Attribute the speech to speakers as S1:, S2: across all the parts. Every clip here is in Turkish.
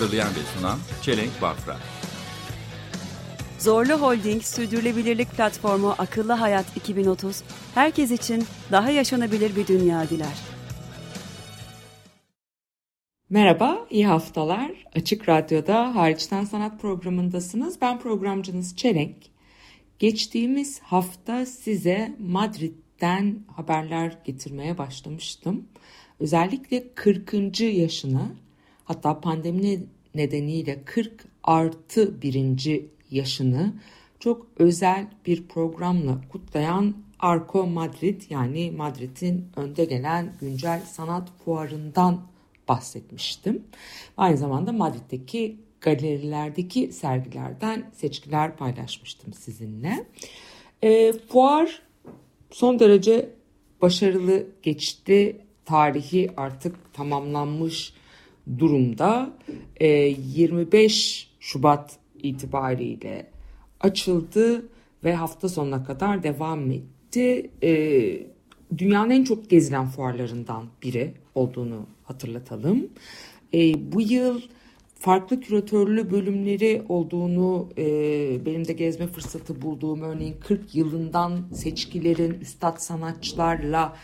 S1: Hazırlayan ve sunan Çelenk Bafra.
S2: Zorlu Holding Sürdürülebilirlik Platformu Akıllı Hayat 2030, herkes için daha yaşanabilir bir dünya diler.
S3: Merhaba, iyi haftalar. Açık Radyo'da Hariçten Sanat programındasınız. Ben programcınız Çelenk. Geçtiğimiz hafta size Madrid'den haberler getirmeye başlamıştım. Özellikle 40. yaşını hatta pandemi nedeniyle 40 artı birinci yaşını çok özel bir programla kutlayan Arco Madrid yani Madrid'in önde gelen güncel sanat fuarından bahsetmiştim. Aynı zamanda Madrid'deki galerilerdeki sergilerden seçkiler paylaşmıştım sizinle. E, fuar son derece başarılı geçti. Tarihi artık tamamlanmış durumda. E, 25 Şubat itibariyle açıldı ve hafta sonuna kadar devam etti. E, dünyanın en çok gezilen fuarlarından biri olduğunu hatırlatalım. E, bu yıl farklı küratörlü bölümleri olduğunu e, benim de gezme fırsatı bulduğum örneğin 40 yılından seçkilerin üstad sanatçılarla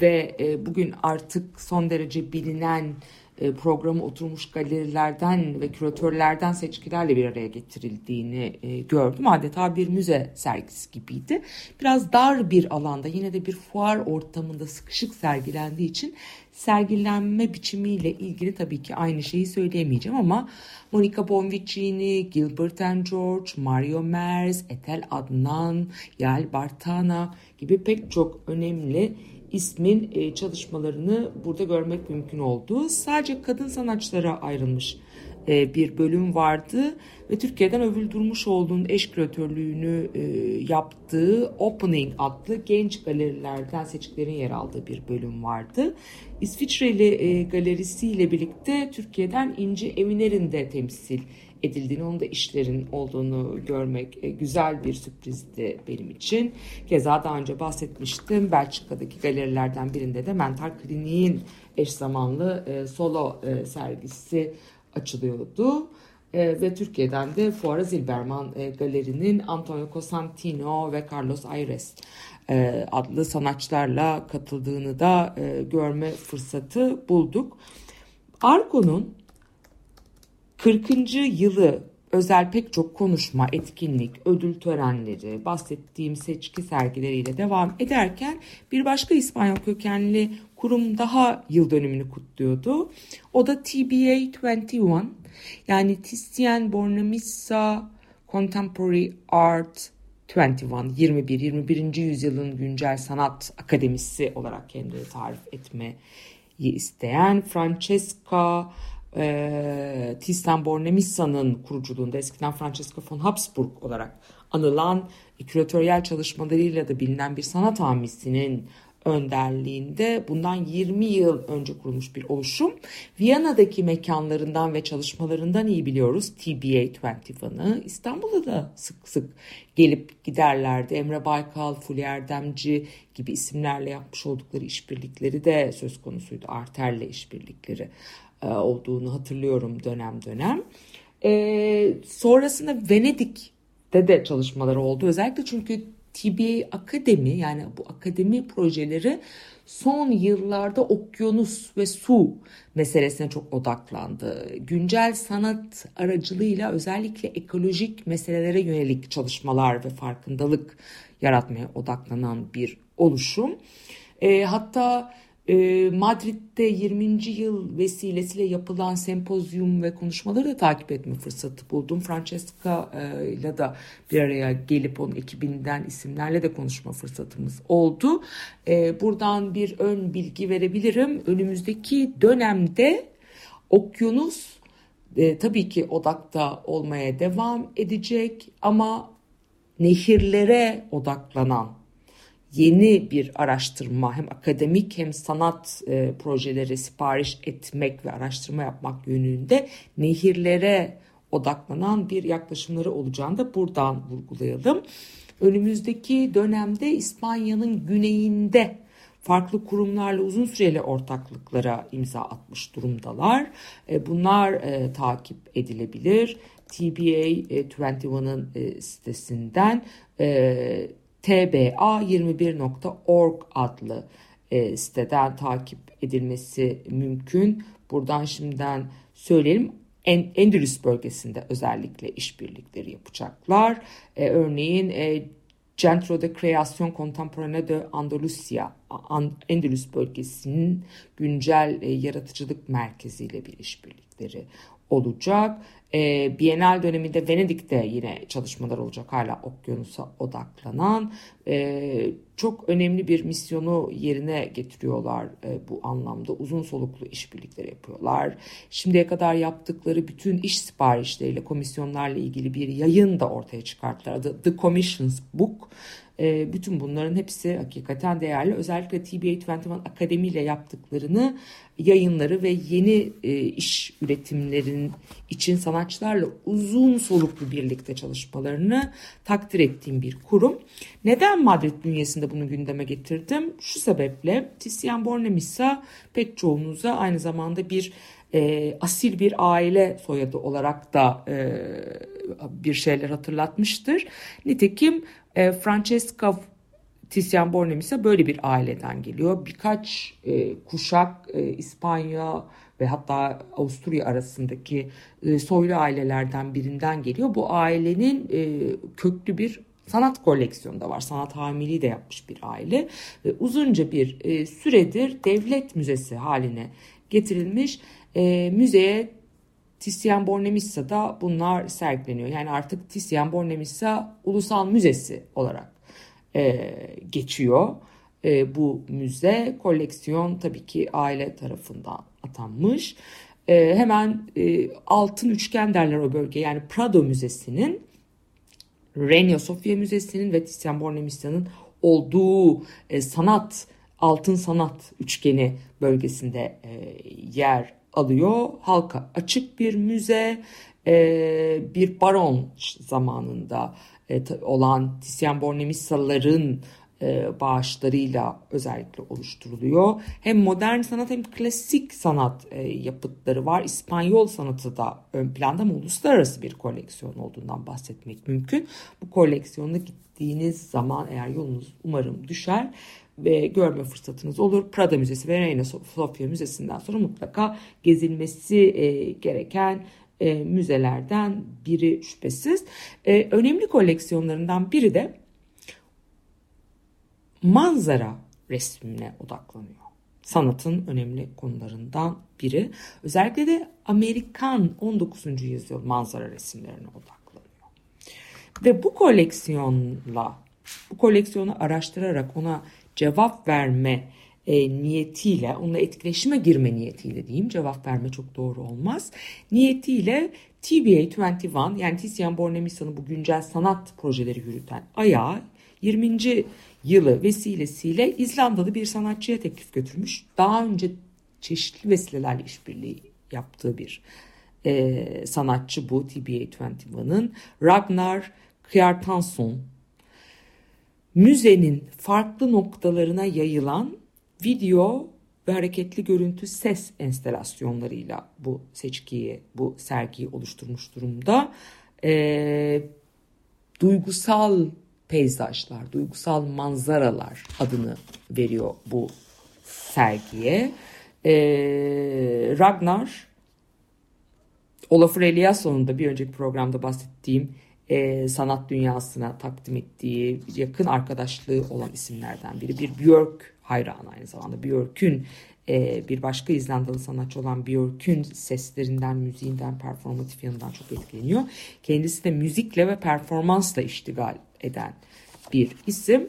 S3: ve e, bugün artık son derece bilinen e, programa oturmuş galerilerden ve küratörlerden seçkilerle bir araya getirildiğini e, gördüm. Adeta bir müze sergisi gibiydi. Biraz dar bir alanda yine de bir fuar ortamında sıkışık sergilendiği için sergilenme biçimiyle ilgili tabii ki aynı şeyi söyleyemeyeceğim ama Monica Bonvicini, Gilbert and George, Mario Merz, Etel Adnan, Yael Bartana gibi pek çok önemli ismin e, çalışmalarını burada görmek mümkün oldu. Sadece kadın sanatçılara ayrılmış e, bir bölüm vardı ve Türkiye'den Övül Durmuş olduğun eş küratörlüğünü e, yaptığı Opening adlı genç galerilerden seçkilerin yer aldığı bir bölüm vardı. İsviçreli galerisiyle birlikte Türkiye'den İnci Eminer'in de temsil edildiğini, onun da işlerin olduğunu görmek e, güzel bir sürprizdi benim için. Keza daha önce bahsetmiştim. Belçika'daki galerilerden birinde de Mental Klinik'in eş zamanlı e, solo e, sergisi açılıyordu. Ve Türkiye'den de Fuara Zilberman Galeri'nin Antonio Cosentino ve Carlos Aires e, adlı sanatçılarla katıldığını da görme fırsatı bulduk. Arco'nun 40. yılı özel pek çok konuşma, etkinlik, ödül törenleri, bahsettiğim seçki sergileriyle devam ederken bir başka İspanyol kökenli kurum daha yıl dönümünü kutluyordu. O da TBA 21 yani Titian Bornemisza Contemporary Art 21, 21, 21. yüzyılın güncel sanat akademisi olarak kendini tarif etmeyi isteyen Francesca e, Thyssen Bornemissa'nın kuruculuğunda eskiden Francesco von Habsburg olarak anılan küratöryel çalışmalarıyla da bilinen bir sanat hamisinin önderliğinde bundan 20 yıl önce kurulmuş bir oluşum. Viyana'daki mekanlarından ve çalışmalarından iyi biliyoruz TBA 21'ı. İstanbul'da da sık sık gelip giderlerdi. Emre Baykal, Fulya Erdemci gibi isimlerle yapmış oldukları işbirlikleri de söz konusuydu. Arter'le işbirlikleri. E, olduğunu hatırlıyorum dönem dönem. E, sonrasında Venedik'te de çalışmaları oldu. Özellikle çünkü TBA Akademi yani bu akademi projeleri son yıllarda okyanus ve su meselesine çok odaklandı. Güncel sanat aracılığıyla özellikle ekolojik meselelere yönelik çalışmalar ve farkındalık yaratmaya odaklanan bir oluşum. E, hatta e, Madrid'de 20. yıl vesilesiyle yapılan sempozyum ve konuşmaları da takip etme fırsatı buldum. Francesca e, ile de bir araya gelip onun ekibinden isimlerle de konuşma fırsatımız oldu. E, buradan bir ön bilgi verebilirim. Önümüzdeki dönemde okyanus e, tabii ki odakta olmaya devam edecek ama nehirlere odaklanan yeni bir araştırma hem akademik hem sanat e, projeleri sipariş etmek ve araştırma yapmak yönünde nehirlere odaklanan bir yaklaşımları olacağını da buradan vurgulayalım. Önümüzdeki dönemde İspanya'nın güneyinde farklı kurumlarla uzun süreli ortaklıklara imza atmış durumdalar. E, bunlar e, takip edilebilir. TBA e, 21'ın e, sitesinden e, tba21.org adlı e, siteden takip edilmesi mümkün. Buradan şimdiden söyleyelim. Endülüs bölgesinde özellikle işbirlikleri yapacaklar. E, örneğin e, Centro de Creación Contemporánea de Andalusia, Endülüs bölgesinin güncel e, yaratıcılık merkeziyle bir işbirlikleri olacak. E, Bienal döneminde Venedik'te yine çalışmalar olacak hala okyanusa odaklanan. E, çok önemli bir misyonu yerine getiriyorlar e, bu anlamda. Uzun soluklu işbirlikleri yapıyorlar. Şimdiye kadar yaptıkları bütün iş siparişleriyle, komisyonlarla ilgili bir yayın da ortaya çıkarttılar. Adı The Commissions Book. E, bütün bunların hepsi hakikaten değerli. Özellikle TBA 21 Akademi ile yaptıklarını yayınları ve yeni e, iş üretimlerin için sanatçılarla uzun soluklu birlikte çalışmalarını takdir ettiğim bir kurum. Neden Madrid bünyesinde bunu gündeme getirdim? Şu sebeple Tizian Bornemisza pek çoğunuza aynı zamanda bir e, asil bir aile soyadı olarak da e, bir şeyler hatırlatmıştır. Nitekim e, Francesca Tizian Bornemisza böyle bir aileden geliyor. Birkaç e, kuşak e, İspanya ve hatta Avusturya arasındaki e, soylu ailelerden birinden geliyor. Bu ailenin e, köklü bir sanat koleksiyonu da var. Sanat hamiliği de yapmış bir aile. Ve uzunca bir e, süredir devlet müzesi haline getirilmiş. E, müzeye Tizian Bornemissa'da bunlar sergileniyor. Yani artık Tizian Bornemissa Ulusal Müzesi olarak e, geçiyor. E, bu müze koleksiyon tabii ki aile tarafından atanmış. E, hemen e, altın üçgen derler o bölge yani Prado Müzesi'nin Reina Sofia Müzesi'nin ve Tizian Bornemissa'nın olduğu e, sanat altın sanat üçgeni bölgesinde e, yer alıyor. Halka açık bir müze, e, bir baron zamanında e, olan Tizian Bornemissalıların e, bağışlarıyla özellikle oluşturuluyor. Hem modern sanat hem klasik sanat e, yapıtları var. İspanyol sanatı da ön planda ama uluslararası bir koleksiyon olduğundan bahsetmek mümkün. Bu koleksiyona gittiğiniz zaman eğer yolunuz umarım düşer ve görme fırsatınız olur. Prada Müzesi ve Reina Sofia Müzesi'nden sonra mutlaka gezilmesi e, gereken e, müzelerden biri şüphesiz. E, önemli koleksiyonlarından biri de manzara resmine odaklanıyor. Sanatın önemli konularından biri. Özellikle de Amerikan 19. yüzyıl manzara resimlerine odaklanıyor. Ve bu koleksiyonla, bu koleksiyonu araştırarak ona cevap verme e, niyetiyle, onunla etkileşime girme niyetiyle diyeyim, cevap verme çok doğru olmaz. Niyetiyle TBA 21 yani Tizian Bornemissa'nın bu güncel sanat projeleri yürüten ayağı 20. yılı vesilesiyle İzlandalı bir sanatçıya teklif götürmüş. Daha önce çeşitli vesilelerle işbirliği yaptığı bir e, sanatçı bu TBA 21'ın Ragnar Kjartansson müzenin farklı noktalarına yayılan video ve hareketli görüntü ses enstelasyonlarıyla bu seçkiyi, bu sergiyi oluşturmuş durumda. E, duygusal peyzajlar, duygusal manzaralar adını veriyor bu sergiye. E, Ragnar, Olafur Eliasson'un da bir önceki programda bahsettiğim e, sanat dünyasına takdim ettiği yakın arkadaşlığı olan isimlerden biri. Bir Björk hayranı aynı zamanda. Björk'ün e, bir başka İzlandalı sanatçı olan Björk'ün seslerinden, müziğinden, performatif yanından çok etkileniyor. Kendisi de müzikle ve performansla iştigal eden bir isim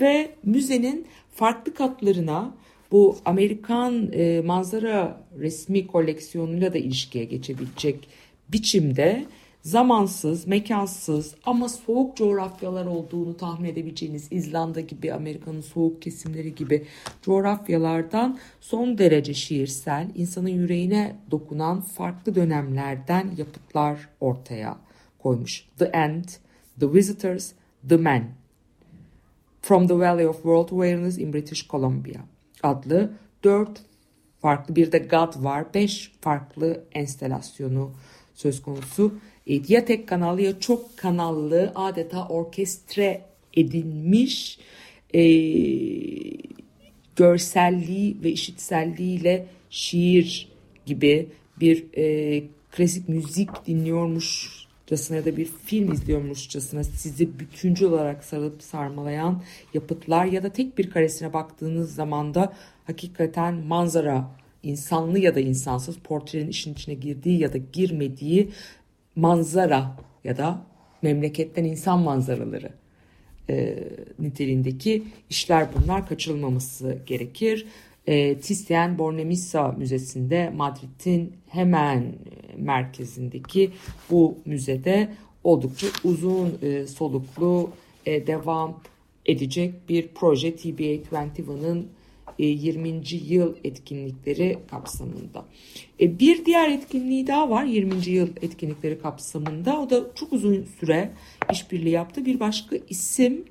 S3: ve müzenin farklı katlarına bu Amerikan e, manzara resmi koleksiyonuyla da ilişkiye geçebilecek biçimde zamansız, mekansız ama soğuk coğrafyalar olduğunu tahmin edebileceğiniz İzlanda gibi, Amerika'nın soğuk kesimleri gibi coğrafyalardan son derece şiirsel, insanın yüreğine dokunan farklı dönemlerden yapıtlar ortaya koymuş. The End, The Visitors, The Men From the Valley of World Awareness in British Columbia adlı dört farklı bir de God var. Beş farklı enstelasyonu söz konusu. E, ya tek kanallı ya çok kanallı adeta orkestre edilmiş e, görselliği ve işitselliğiyle şiir gibi bir e, klasik müzik dinliyormuşçasına ya da bir film izliyormuşçasına sizi bütüncül olarak sarıp sarmalayan yapıtlar ya da tek bir karesine baktığınız zaman da hakikaten manzara insanlı ya da insansız portrenin işin içine girdiği ya da girmediği manzara ya da memleketten insan manzaraları e, niteliğindeki işler bunlar kaçırılmaması gerekir. E, Thyssen Bornemisza Müzesi'nde Madrid'in hemen merkezindeki bu müzede oldukça uzun e, soluklu e, devam edecek bir proje TBA 21'ın 20. E, yıl etkinlikleri kapsamında. E, bir diğer etkinliği daha var 20. yıl etkinlikleri kapsamında. O da çok uzun süre işbirliği yaptı. Bir başka isim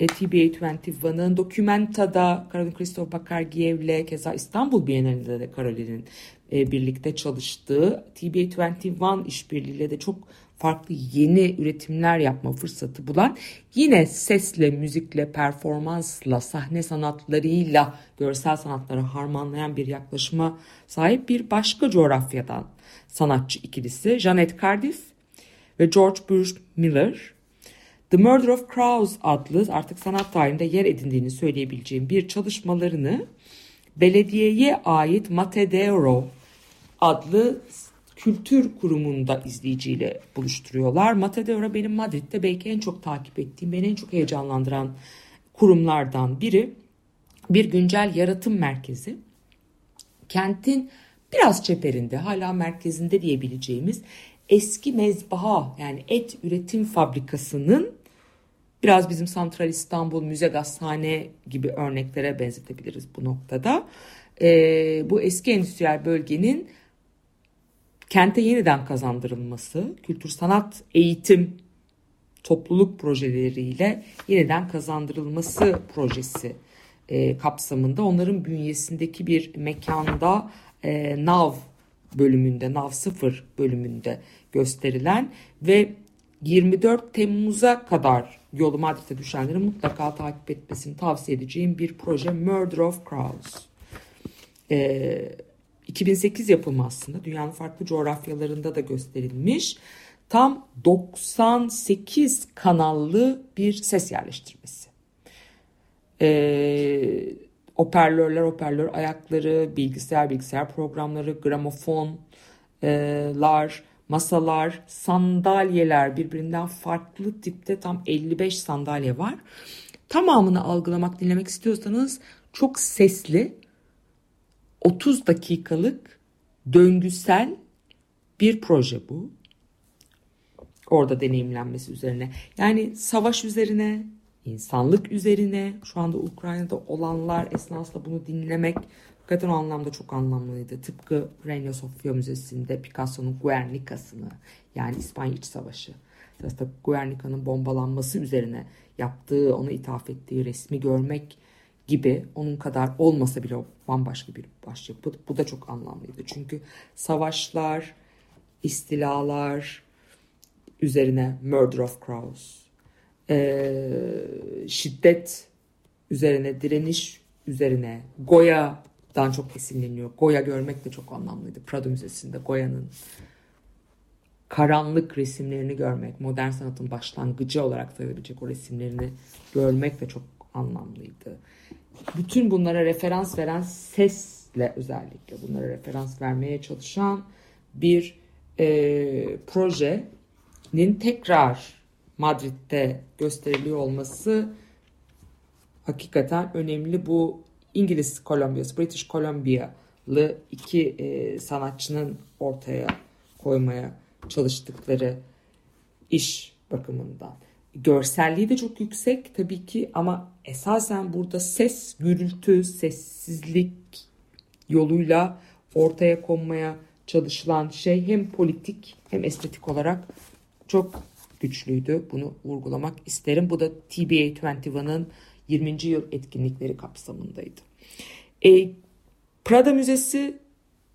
S3: e, TBA 21'ın Dokumenta'da Karolin Christoph Bakargiev'le keza İstanbul Bienalinde de Karolin'in birlikte çalıştığı TBA 21 işbirliğiyle de çok farklı yeni üretimler yapma fırsatı bulan yine sesle, müzikle, performansla, sahne sanatlarıyla görsel sanatları harmanlayan bir yaklaşıma sahip bir başka coğrafyadan sanatçı ikilisi Janet Cardiff ve George Bruce Miller. The Murder of Crows adlı artık sanat tarihinde yer edindiğini söyleyebileceğim bir çalışmalarını belediyeye ait Matadero adlı kültür kurumunda izleyiciyle buluşturuyorlar. Matadero benim Madrid'de belki en çok takip ettiğim, beni en çok heyecanlandıran kurumlardan biri. Bir güncel yaratım merkezi. Kentin biraz çeperinde, hala merkezinde diyebileceğimiz eski mezbaha yani et üretim fabrikasının biraz bizim Santral İstanbul Müze Gazhane gibi örneklere benzetebiliriz bu noktada. Ee, bu eski endüstriyel bölgenin kente yeniden kazandırılması, kültür sanat eğitim topluluk projeleriyle yeniden kazandırılması projesi e, kapsamında onların bünyesindeki bir mekanda e, NAV bölümünde, NAV 0 bölümünde gösterilen ve 24 Temmuz'a kadar yolu Madrid'e düşenlerin mutlaka takip etmesini tavsiye edeceğim bir proje Murder of Crows. Ee, 2008 yapımı aslında dünyanın farklı coğrafyalarında da gösterilmiş. Tam 98 kanallı bir ses yerleştirmesi. Ee, hoparlörler, hoparlör ayakları, bilgisayar, bilgisayar programları, gramofonlar, masalar, sandalyeler birbirinden farklı tipte tam 55 sandalye var. Tamamını algılamak, dinlemek istiyorsanız çok sesli 30 dakikalık döngüsel bir proje bu. Orada deneyimlenmesi üzerine. Yani savaş üzerine, insanlık üzerine, şu anda Ukrayna'da olanlar esnasında bunu dinlemek hakikaten o anlamda çok anlamlıydı. Tıpkı Reina Sofia Müzesi'nde Picasso'nun Guernica'sını yani İspanya İç Savaşı sırasında Guernica'nın bombalanması üzerine yaptığı, ona ithaf ettiği resmi görmek gibi onun kadar olmasa bile bambaşka bir başyapıt. Bu da çok anlamlıydı. Çünkü savaşlar, istilalar üzerine Murder of Crows, ee, şiddet üzerine, direniş üzerine, Goya'dan çok esinleniyor. Goya görmek de çok anlamlıydı. Prado Müzesi'nde Goya'nın karanlık resimlerini görmek, modern sanatın başlangıcı olarak sayılabilecek o resimlerini görmek de çok anlamlıydı. Bütün bunlara referans veren sesle özellikle bunlara referans vermeye çalışan bir e, projenin tekrar Madrid'de gösteriliyor olması hakikaten önemli. Bu İngiliz Kolombiyası, British Columbia'lı iki e, sanatçının ortaya koymaya çalıştıkları iş bakımından. Görselliği de çok yüksek tabii ki ama esasen burada ses, gürültü, sessizlik yoluyla ortaya konmaya çalışılan şey hem politik hem estetik olarak çok güçlüydü. Bunu vurgulamak isterim. Bu da TBA 21'ın 20. yıl etkinlikleri kapsamındaydı. E, Prada Müzesi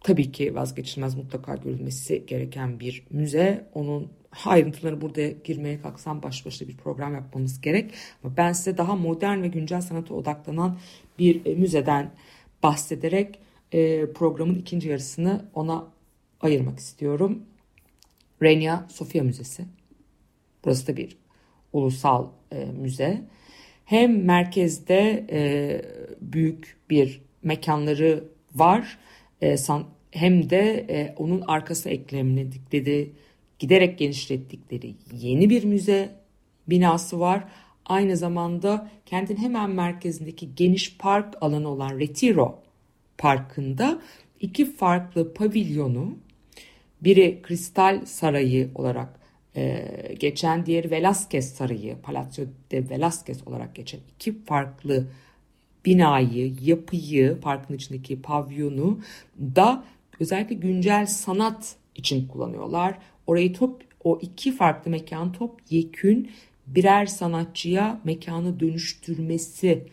S3: tabii ki vazgeçilmez mutlaka görülmesi gereken bir müze. Onun ayrıntıları burada girmeye kalksam baş başa bir program yapmamız gerek. Ama ben size daha modern ve güncel sanata odaklanan bir e, müzeden bahsederek e, programın ikinci yarısını ona ayırmak istiyorum. Renia Sofia Müzesi. Burası da bir ulusal e, müze. Hem merkezde e, büyük bir mekanları var e, san, hem de e, onun arkası eklemledikleri, giderek genişlettikleri yeni bir müze binası var. Aynı zamanda kentin hemen merkezindeki geniş park alanı olan Retiro Parkı'nda iki farklı pavilyonu biri Kristal Sarayı olarak e, geçen diğeri Velázquez Sarayı, Palacio de Velázquez olarak geçen iki farklı binayı, yapıyı, parkın içindeki pavyonu da özellikle güncel sanat için kullanıyorlar. Orayı top, o iki farklı mekan top yekün birer sanatçıya mekanı dönüştürmesi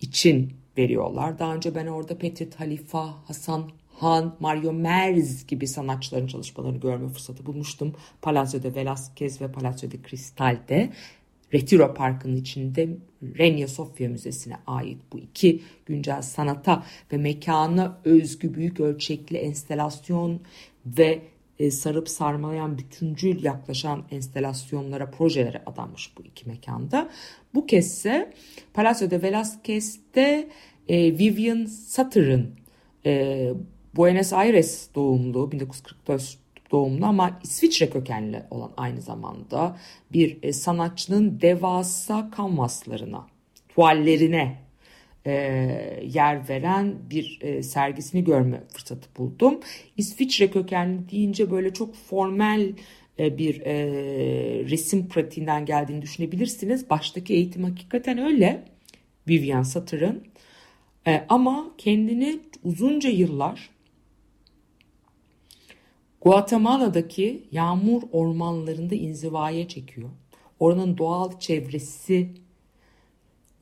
S3: için veriyorlar. Daha önce ben orada Petit Halifa, Hasan Han, Mario Merz gibi sanatçıların çalışmalarını görme fırsatı bulmuştum. Palazzo de Velázquez ve Palazzo de Cristal'de. Retiro Parkı'nın içinde Renia Sofia Müzesi'ne ait bu iki güncel sanata ve mekana özgü büyük ölçekli enstelasyon ve e, sarıp sarmalayan bütüncül yaklaşan enstelasyonlara, projelere adanmış bu iki mekanda. Bu kesse Palacio de Velázquez'de e, Vivian Sutter'ın e, Buenos Aires doğumlu 1944 doğumlu ama İsviçre kökenli olan aynı zamanda bir e, sanatçının devasa kanvaslarına, tuvallerine e, yer veren bir e, sergisini görme fırsatı buldum. İsviçre kökenli deyince böyle çok formel e, bir e, resim pratiğinden geldiğini düşünebilirsiniz. Baştaki eğitim hakikaten öyle. Vivian Sutter'ın. E, ama kendini uzunca yıllar Guatemala'daki yağmur ormanlarında inzivaya çekiyor. Oranın doğal çevresi,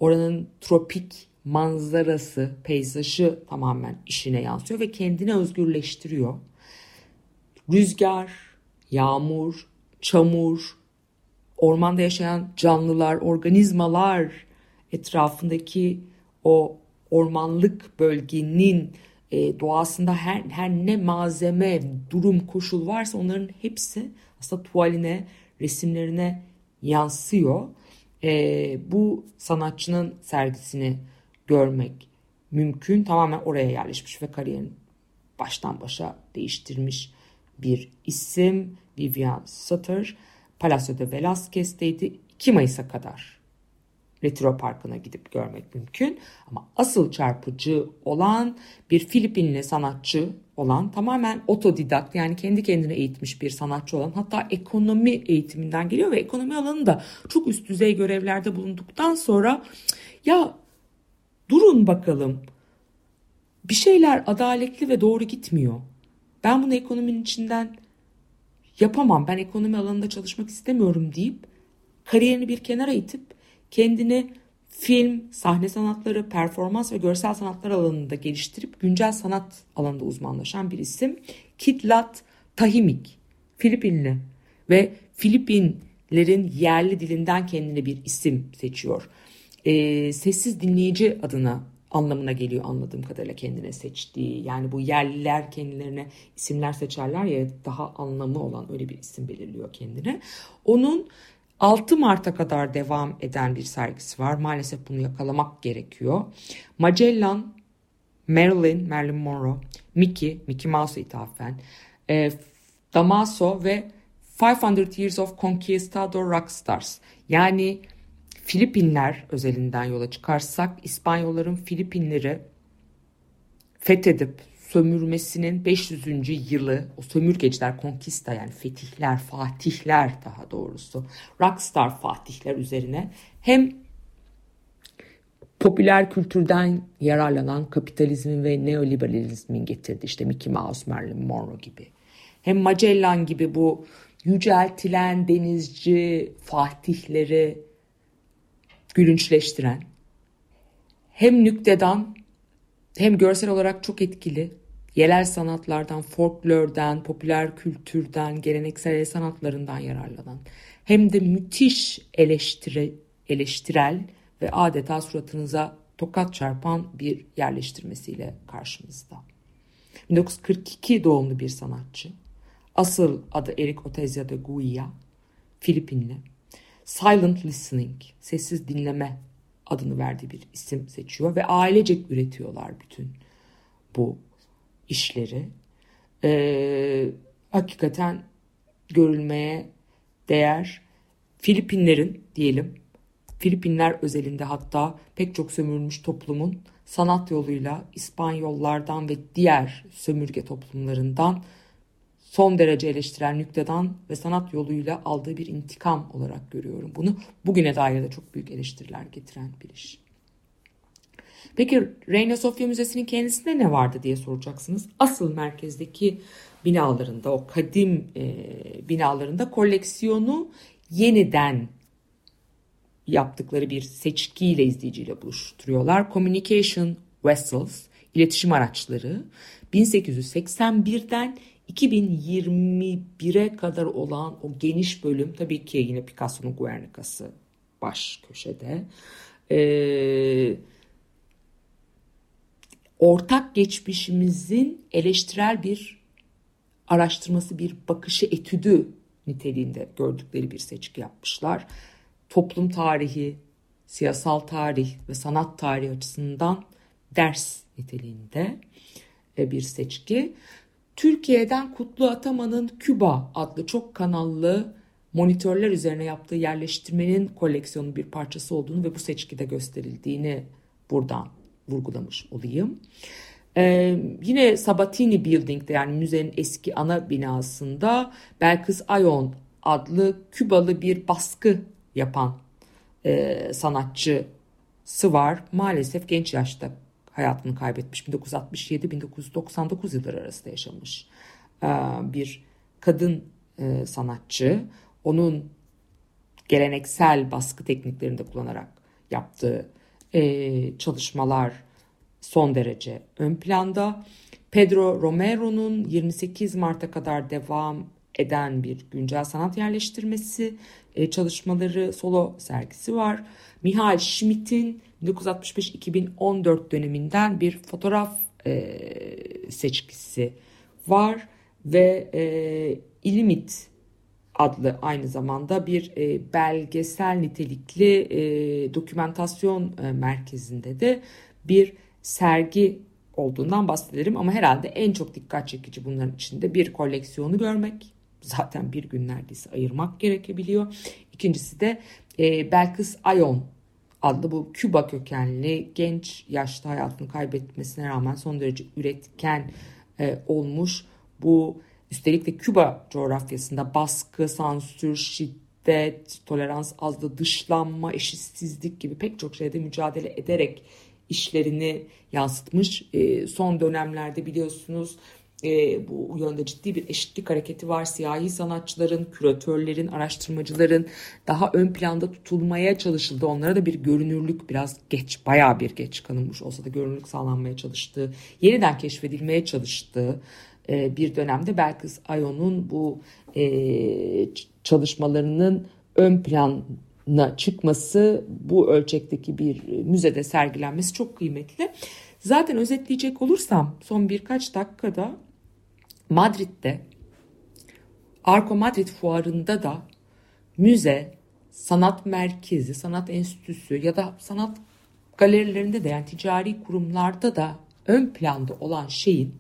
S3: oranın tropik manzarası, peyzajı tamamen işine yansıyor ve kendini özgürleştiriyor. Rüzgar, yağmur, çamur, ormanda yaşayan canlılar, organizmalar etrafındaki o ormanlık bölgenin e, doğasında her, her ne malzeme, durum, koşul varsa onların hepsi aslında tuvaline, resimlerine yansıyor. E, bu sanatçının sergisini görmek mümkün. Tamamen oraya yerleşmiş ve kariyerini baştan başa değiştirmiş bir isim. Vivian Sutter. Palacio de Velázquez'teydi 2 Mayıs'a kadar Retro Parkı'na gidip görmek mümkün. Ama asıl çarpıcı olan bir Filipinli sanatçı olan tamamen otodidakt yani kendi kendine eğitmiş bir sanatçı olan hatta ekonomi eğitiminden geliyor ve ekonomi alanında çok üst düzey görevlerde bulunduktan sonra ya durun bakalım bir şeyler adaletli ve doğru gitmiyor. Ben bunu ekonominin içinden yapamam ben ekonomi alanında çalışmak istemiyorum deyip kariyerini bir kenara itip kendini film, sahne sanatları, performans ve görsel sanatlar alanında geliştirip güncel sanat alanında uzmanlaşan bir isim. Kitlat Tahimik, Filipinli ve Filipinlerin yerli dilinden kendine bir isim seçiyor. Ee, sessiz dinleyici adına anlamına geliyor anladığım kadarıyla kendine seçtiği. Yani bu yerliler kendilerine isimler seçerler ya daha anlamı olan öyle bir isim belirliyor kendine. Onun 6 Mart'a kadar devam eden bir sergisi var. Maalesef bunu yakalamak gerekiyor. Magellan, Marilyn, Marilyn Monroe, Mickey, Mickey Mouse'a ithafen, e, Damaso ve 500 Years of Conquistador Rockstars. Yani Filipinler özelinden yola çıkarsak İspanyolların Filipinleri fethedip sömürmesinin 500. yılı o sömürgeciler konkista yani fetihler fatihler daha doğrusu rockstar fatihler üzerine hem popüler kültürden yararlanan kapitalizmin ve neoliberalizmin getirdi işte Mickey Mouse, Marilyn Monroe gibi. Hem Magellan gibi bu yüceltilen denizci fatihleri gülünçleştiren hem nüktedan hem görsel olarak çok etkili yerel sanatlardan, folklordan, popüler kültürden, geleneksel el sanatlarından yararlanan hem de müthiş eleştiri, eleştirel ve adeta suratınıza tokat çarpan bir yerleştirmesiyle karşımızda. 1942 doğumlu bir sanatçı. Asıl adı Eric Otezia de Guia, Filipinli. Silent Listening, sessiz dinleme adını verdiği bir isim seçiyor ve ailecek üretiyorlar bütün bu işleri. Ee, hakikaten görülmeye değer Filipinlerin diyelim Filipinler özelinde hatta pek çok sömürülmüş toplumun sanat yoluyla İspanyollardan ve diğer sömürge toplumlarından son derece eleştiren nüktedan ve sanat yoluyla aldığı bir intikam olarak görüyorum bunu. Bugüne dair de çok büyük eleştiriler getiren bir iş. Peki Reina Sofia Müzesi'nin kendisinde ne vardı diye soracaksınız. Asıl merkezdeki binalarında, o kadim e, binalarında koleksiyonu yeniden yaptıkları bir seçkiyle izleyiciyle buluşturuyorlar. Communication Vessels, iletişim araçları 1881'den 2021'e kadar olan o geniş bölüm tabii ki yine Picasso'nun Guernica'sı baş köşede. Ee, ortak geçmişimizin eleştirel bir araştırması, bir bakışı, etüdü niteliğinde gördükleri bir seçki yapmışlar. Toplum tarihi, siyasal tarih ve sanat tarihi açısından ders niteliğinde bir seçki. Türkiye'den Kutlu Ataman'ın Küba adlı çok kanallı monitörler üzerine yaptığı yerleştirmenin koleksiyonun bir parçası olduğunu ve bu seçkide gösterildiğini buradan vurgulamış olayım. Ee, yine Sabatini Building'de yani müzenin eski ana binasında Belkıs Ayon adlı Kübalı bir baskı yapan e, sanatçısı var. Maalesef genç yaşta hayatını kaybetmiş. 1967-1999 yılları arasında yaşamış bir kadın sanatçı. Onun geleneksel baskı tekniklerini de kullanarak yaptığı çalışmalar son derece ön planda. Pedro Romero'nun 28 Mart'a kadar devam eden bir güncel sanat yerleştirmesi çalışmaları solo sergisi var. Mihail Schmidt'in 1965-2014 döneminden bir fotoğraf e, seçkisi var ve e, İlimit adlı aynı zamanda bir e, belgesel nitelikli e, dokümentasyon e, merkezinde de bir sergi olduğundan bahsederim ama herhalde en çok dikkat çekici bunların içinde bir koleksiyonu görmek zaten bir gün neredeyse ayırmak gerekebiliyor. İkincisi de e, Belkıs Ayon adlı bu Küba kökenli genç yaşta hayatını kaybetmesine rağmen son derece üretken e, olmuş bu üstelik de Küba coğrafyasında baskı, sansür, şiddet, tolerans azlığı, dışlanma, eşitsizlik gibi pek çok şeyde mücadele ederek işlerini yansıtmış. E, son dönemlerde biliyorsunuz e, bu yönde ciddi bir eşitlik hareketi var. Siyahi sanatçıların, küratörlerin, araştırmacıların daha ön planda tutulmaya çalışıldı. Onlara da bir görünürlük biraz geç, bayağı bir geç kanılmış olsa da görünürlük sağlanmaya çalıştığı, yeniden keşfedilmeye çalıştığı e, bir dönemde Belkıs Ayon'un bu e, çalışmalarının ön plana çıkması, bu ölçekteki bir müzede sergilenmesi çok kıymetli. Zaten özetleyecek olursam son birkaç dakikada Madrid'de Arco Madrid fuarında da müze, sanat merkezi, sanat enstitüsü ya da sanat galerilerinde de yani ticari kurumlarda da ön planda olan şeyin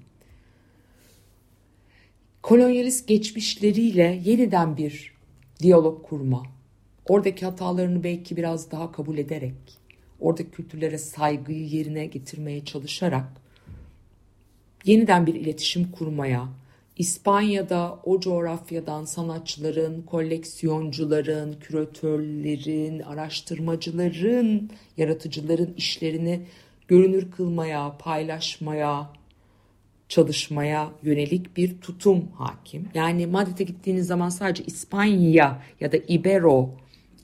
S3: kolonyalist geçmişleriyle yeniden bir diyalog kurma, oradaki hatalarını belki biraz daha kabul ederek, oradaki kültürlere saygıyı yerine getirmeye çalışarak yeniden bir iletişim kurmaya, İspanya'da o coğrafyadan sanatçıların, koleksiyoncuların, küratörlerin, araştırmacıların, yaratıcıların işlerini görünür kılmaya, paylaşmaya, çalışmaya yönelik bir tutum hakim. Yani Madrid'e gittiğiniz zaman sadece İspanya ya da Ibero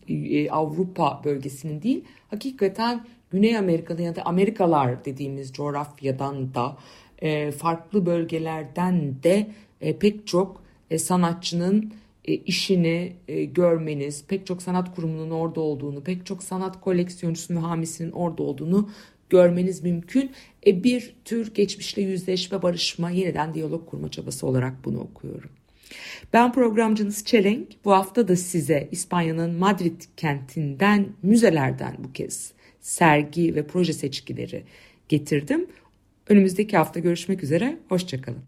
S3: e, Avrupa bölgesinin değil, hakikaten Güney Amerika'da ya da Amerikalar dediğimiz coğrafyadan da e, farklı bölgelerden de e, pek çok sanatçının işini görmeniz, pek çok sanat kurumunun orada olduğunu, pek çok sanat koleksiyoncusunun ve hamisinin orada olduğunu görmeniz mümkün. E, bir tür geçmişle yüzleşme, barışma, yeniden diyalog kurma çabası olarak bunu okuyorum. Ben programcınız Çelenk. Bu hafta da size İspanya'nın Madrid kentinden, müzelerden bu kez sergi ve proje seçkileri getirdim. Önümüzdeki hafta görüşmek üzere, hoşçakalın.